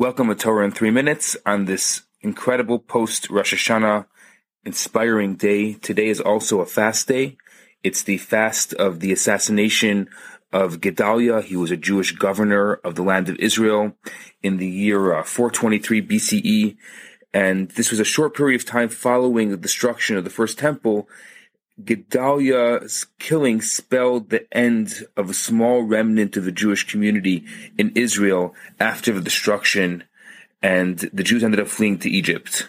Welcome to Torah in three minutes on this incredible post Rosh Hashanah inspiring day. Today is also a fast day. It's the fast of the assassination of Gedaliah. He was a Jewish governor of the land of Israel in the year uh, 423 BCE. And this was a short period of time following the destruction of the first temple. Gedaliah's killing spelled the end of a small remnant of the Jewish community in Israel after the destruction, and the Jews ended up fleeing to Egypt.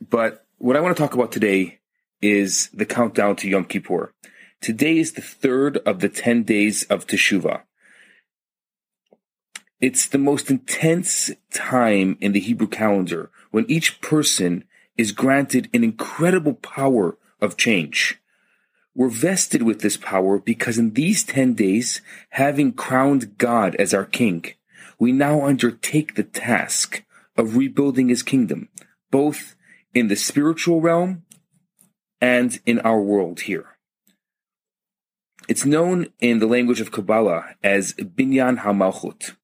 But what I want to talk about today is the countdown to Yom Kippur. Today is the third of the 10 days of Teshuvah. It's the most intense time in the Hebrew calendar when each person is granted an incredible power of change. We're vested with this power because in these 10 days, having crowned God as our king, we now undertake the task of rebuilding his kingdom, both in the spiritual realm and in our world here. It's known in the language of Kabbalah as Binyan HaMalchut.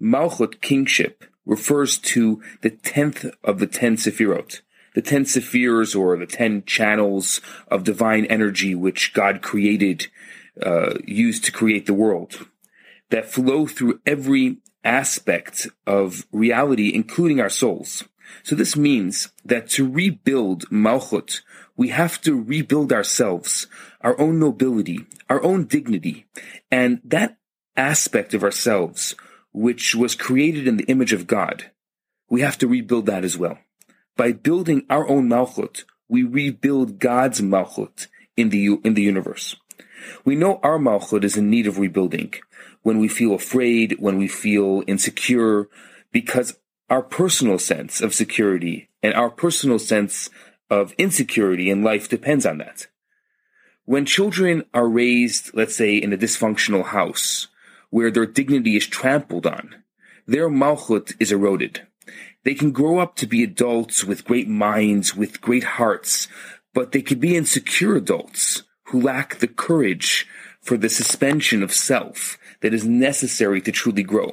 Malchut, kingship, refers to the tenth of the ten Sephirot, the ten Sephirs or the ten channels of divine energy which God created, uh, used to create the world, that flow through every aspect of reality, including our souls. So this means that to rebuild Malchut, we have to rebuild ourselves, our own nobility, our own dignity, and that aspect of ourselves, which was created in the image of God, we have to rebuild that as well. By building our own Malchut, we rebuild God's Malchut in the, in the universe. We know our Malchut is in need of rebuilding when we feel afraid, when we feel insecure, because our personal sense of security and our personal sense of insecurity in life depends on that. When children are raised, let's say, in a dysfunctional house where their dignity is trampled on, their malchut is eroded. They can grow up to be adults with great minds, with great hearts, but they can be insecure adults who lack the courage for the suspension of self that is necessary to truly grow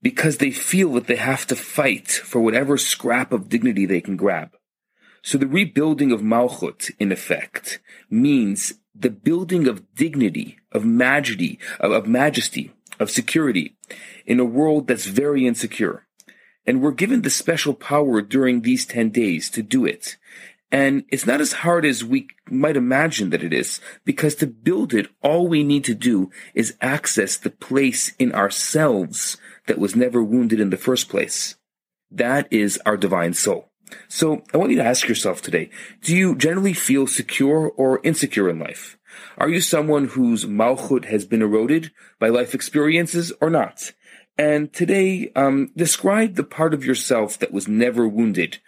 because they feel that they have to fight for whatever scrap of dignity they can grab. So the rebuilding of Malchut, in effect, means the building of dignity, of majesty, of, of majesty, of security in a world that's very insecure. And we're given the special power during these 10 days to do it. And it's not as hard as we might imagine that it is, because to build it, all we need to do is access the place in ourselves that was never wounded in the first place. That is our divine soul. So I want you to ask yourself today, do you generally feel secure or insecure in life? Are you someone whose malchut has been eroded by life experiences or not? And today, um, describe the part of yourself that was never wounded.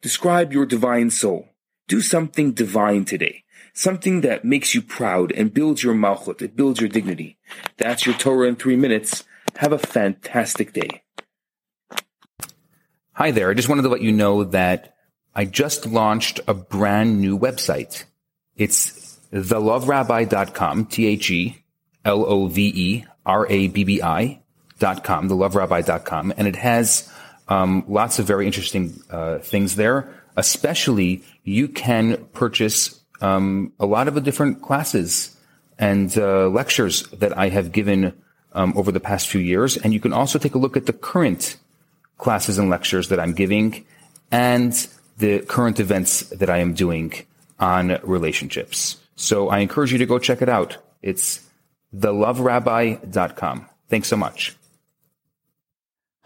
Describe your divine soul. Do something divine today. Something that makes you proud and builds your malchut, it builds your dignity. That's your Torah in three minutes. Have a fantastic day. Hi there. I just wanted to let you know that I just launched a brand new website. It's theloverabbi.com, T-H-E-L-O-V-E-R-A-B-B-I dot com, theloverabbi.com. And it has um, lots of very interesting uh, things there. Especially, you can purchase um, a lot of the different classes and uh, lectures that I have given um, over the past few years. And you can also take a look at the current classes and lectures that I'm giving and the current events that I am doing on relationships. So I encourage you to go check it out. It's theloverabbi.com. Thanks so much.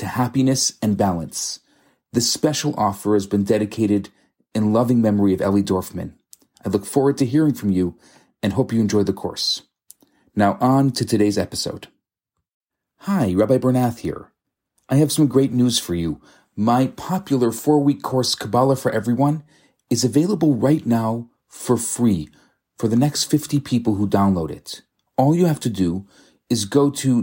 to happiness and balance. This special offer has been dedicated in loving memory of Ellie Dorfman. I look forward to hearing from you and hope you enjoy the course. Now on to today's episode. Hi, Rabbi Bernath here. I have some great news for you. my popular four week course, Kabbalah for Everyone, is available right now for free for the next 50 people who download it. All you have to do is go to